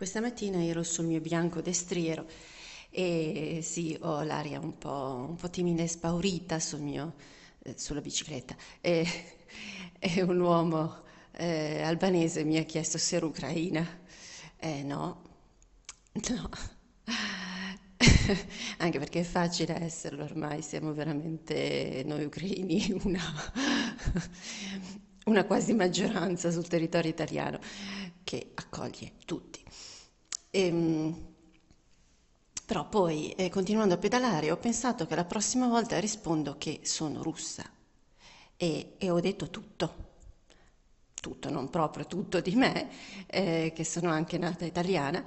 Questa mattina ero sul mio bianco destriero e sì, ho l'aria un po', un po timida e spaurita sul mio, eh, sulla bicicletta. E, e un uomo eh, albanese mi ha chiesto se ero ucraina. Eh no, no. Anche perché è facile esserlo ormai, siamo veramente noi ucraini una, una quasi maggioranza sul territorio italiano che accoglie tutti. E, ehm, però poi, eh, continuando a pedalare, ho pensato che la prossima volta rispondo che sono russa e, e ho detto tutto. Tutto, non proprio tutto di me, eh, che sono anche nata italiana,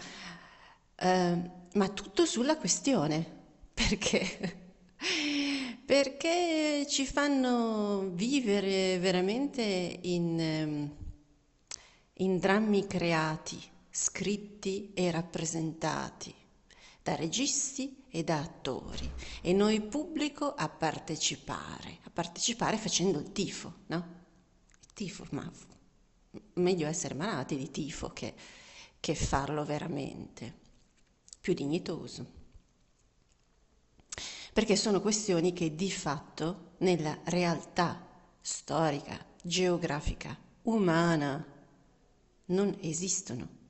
eh, ma tutto sulla questione. Perché? Perché ci fanno vivere veramente in, ehm, in drammi creati scritti e rappresentati da registi e da attori e noi pubblico a partecipare, a partecipare facendo il tifo, no? Il tifo, ma meglio essere malati di tifo che, che farlo veramente, più dignitoso. Perché sono questioni che di fatto nella realtà storica, geografica, umana non esistono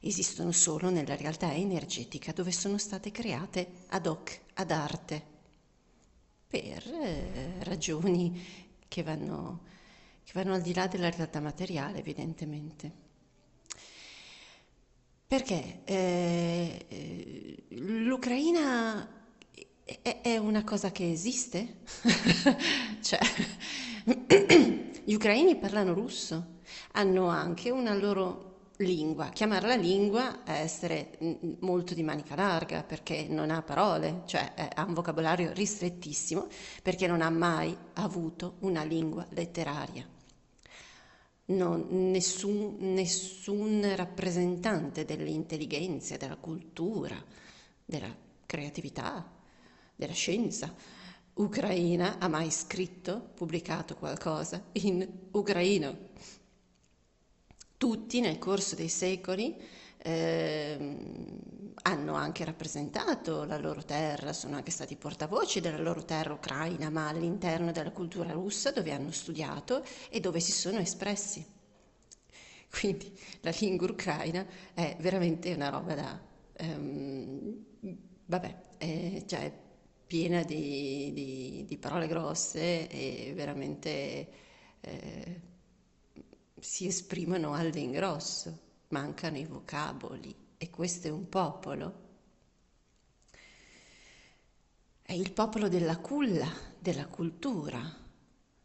esistono solo nella realtà energetica dove sono state create ad hoc, ad arte, per eh, ragioni che vanno, che vanno al di là della realtà materiale, evidentemente. Perché eh, eh l'Ucraina è, è, una cosa che esiste? cioè, gli ucraini parlano russo, hanno anche una loro lingua. Chiamarla lingua è essere molto di manica larga perché non ha parole, cioè ha un vocabolario ristrettissimo perché non ha mai avuto una lingua letteraria. Non, nessun, nessun rappresentante delle intelligenze, della cultura, della creatività, della scienza ucraina ha mai scritto, pubblicato qualcosa in ucraino tutti nel corso dei secoli eh, hanno anche rappresentato la loro terra, sono anche stati portavoci della loro terra ucraina, ma all'interno della cultura russa dove hanno studiato e dove si sono espressi. Quindi la lingua ucraina è veramente una roba da... Um, vabbè, è, cioè, piena di, di, di, parole grosse e veramente... Eh, si esprimono all'ingrosso, mancano i vocaboli e questo è un popolo. È il popolo della culla, della cultura,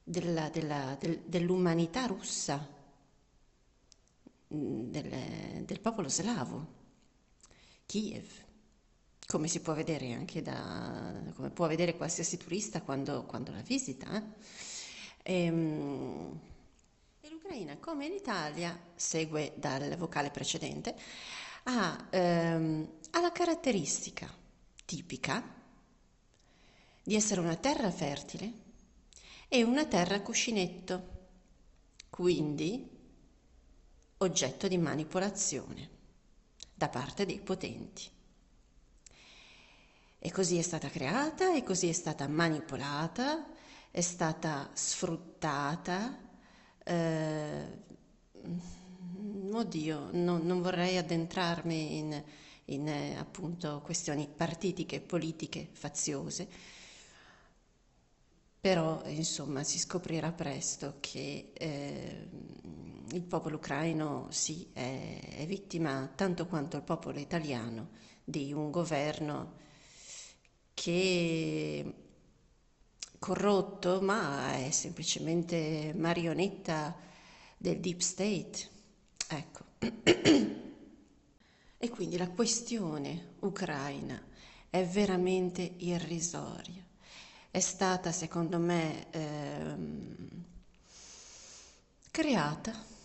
della, della, del, dell'umanità russa, del, del, popolo slavo, Kiev, come si può vedere anche da, come può vedere qualsiasi turista quando, quando la visita. Eh? E, l'Ucraina, come l'Italia, segue dal vocale precedente, ha, ehm, ha la caratteristica tipica di essere una terra fertile e una terra cuscinetto, quindi oggetto di manipolazione da parte dei potenti. E così è stata creata, e così è stata manipolata, è stata sfruttata oddio, no, non vorrei addentrarmi in, in eh, appunto questioni partitiche, politiche, faziose, però insomma si scoprirà presto che eh, il popolo ucraino sì è, è vittima tanto quanto il popolo italiano di un governo che corrotto, ma è semplicemente marionetta del deep state. Ecco. e quindi la questione ucraina è veramente irrisoria. È stata, secondo me, ehm, creata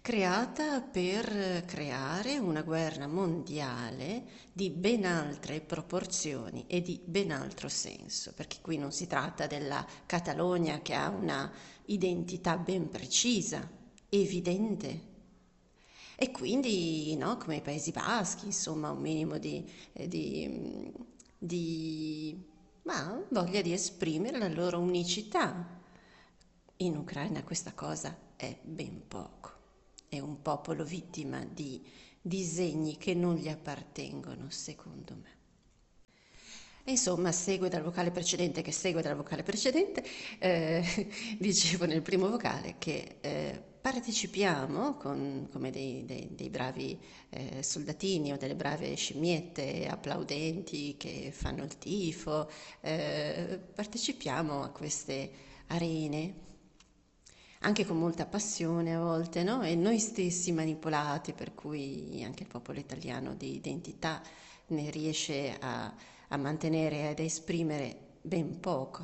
creata per creare una guerra mondiale di ben altre proporzioni e di ben altro senso, perché qui non si tratta della Catalogna che ha una identità ben precisa, evidente, E quindi, no, come i Paesi Baschi, insomma, un minimo di, eh, di, di ma, voglia di esprimere la loro unicità. In Ucraina questa cosa è ben poco. È un popolo vittima di disegni che non gli appartengono, secondo me. Insomma, segue dal vocale precedente che segue dal vocale precedente, eh, dicevo nel primo vocale che eh, partecipiamo con, come dei, dei, dei bravi eh, soldatini o delle brave scimmiette applaudenti che fanno il tifo, eh, partecipiamo a queste arene anche con molta passione a volte, no? E noi stessi manipolati, per cui anche il popolo italiano di identità ne riesce a a mantenere ed esprimere ben poco,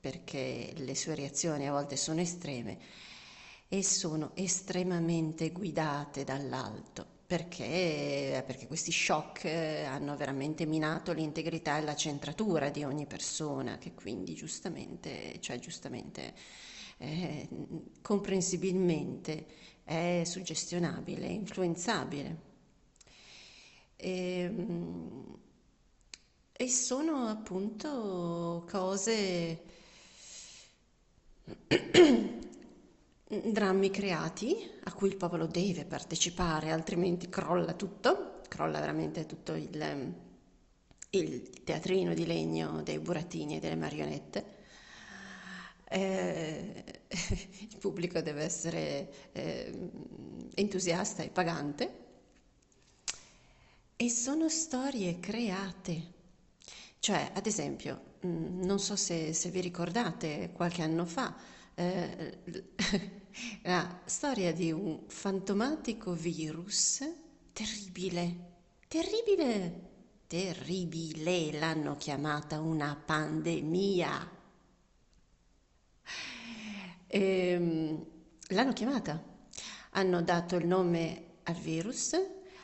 perché le sue reazioni a volte sono estreme e sono estremamente guidate dall'alto. Perché, perché questi shock hanno veramente minato l'integrità e la centratura di ogni persona, che quindi giustamente, cioè giustamente, eh, comprensibilmente è suggestionabile, influenzabile. E, ehm, e sono appunto cose, drammi creati a cui il popolo deve partecipare, altrimenti crolla tutto, crolla veramente tutto il, il teatrino di legno dei burattini e delle marionette. Eh, il pubblico deve essere eh, entusiasta e pagante. E sono storie create cioè, ad esempio, mm, non so se, se vi ricordate qualche anno fa, eh, la storia di un fantomatico virus terribile, terribile, terribile, l'hanno chiamata una pandemia. E, ehm, l'hanno chiamata, hanno dato il nome al virus,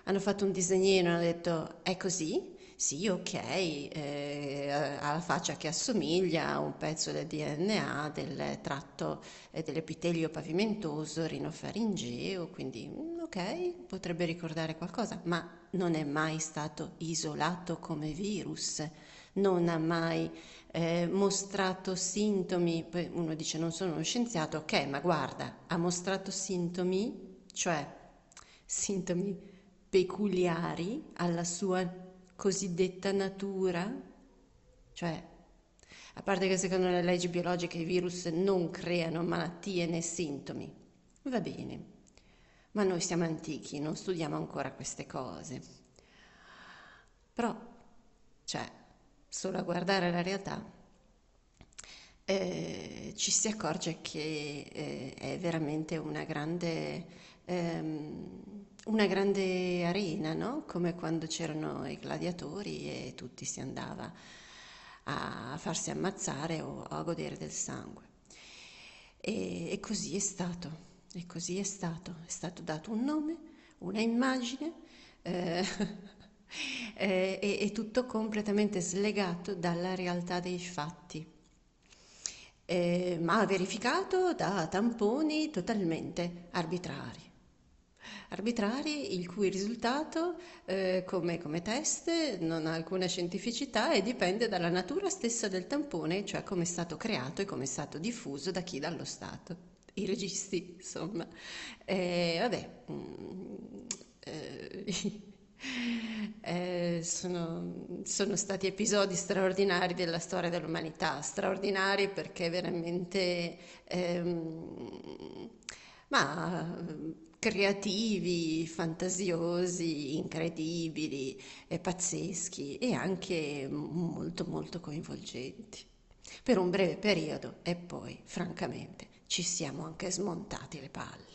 hanno fatto un disegnino, hanno detto è così, sì, ok, eh, ha la faccia che assomiglia a un pezzo del DNA del tratto eh, dell'epitelio pavimentoso rinofaringeo, quindi mm, ok, potrebbe ricordare qualcosa, ma non è mai stato isolato come virus, non ha mai eh, mostrato sintomi, uno dice non sono uno scienziato, ok, ma guarda, ha mostrato sintomi, cioè sintomi peculiari alla sua cosiddetta natura, cioè a parte che secondo le leggi biologiche i virus non creano malattie né sintomi, va bene, ma noi siamo antichi, non studiamo ancora queste cose. Però, cioè, solo a guardare la realtà eh, ci si accorge che eh, è veramente una grande ehm, una grande arena, no? come quando c'erano i gladiatori e tutti si andava a farsi ammazzare o a godere del sangue. E, e così è stato, e così è stato, è stato dato un nome, una immagine eh, e, e tutto completamente slegato dalla realtà dei fatti. Eh, ma verificato da tamponi totalmente arbitrari arbitrari il cui risultato eh, come, come test non ha alcuna scientificità e dipende dalla natura stessa del tampone, cioè come è stato creato e come è stato diffuso da chi dallo Stato. I registi, insomma. Eh, vabbè, mm, eh, eh, sono, sono, stati episodi straordinari della storia dell'umanità, straordinari perché veramente, ehm, ma creativi, fantasiosi, incredibili, e pazzeschi e anche molto molto coinvolgenti. Per un breve periodo e poi, francamente, ci siamo anche smontati le palle.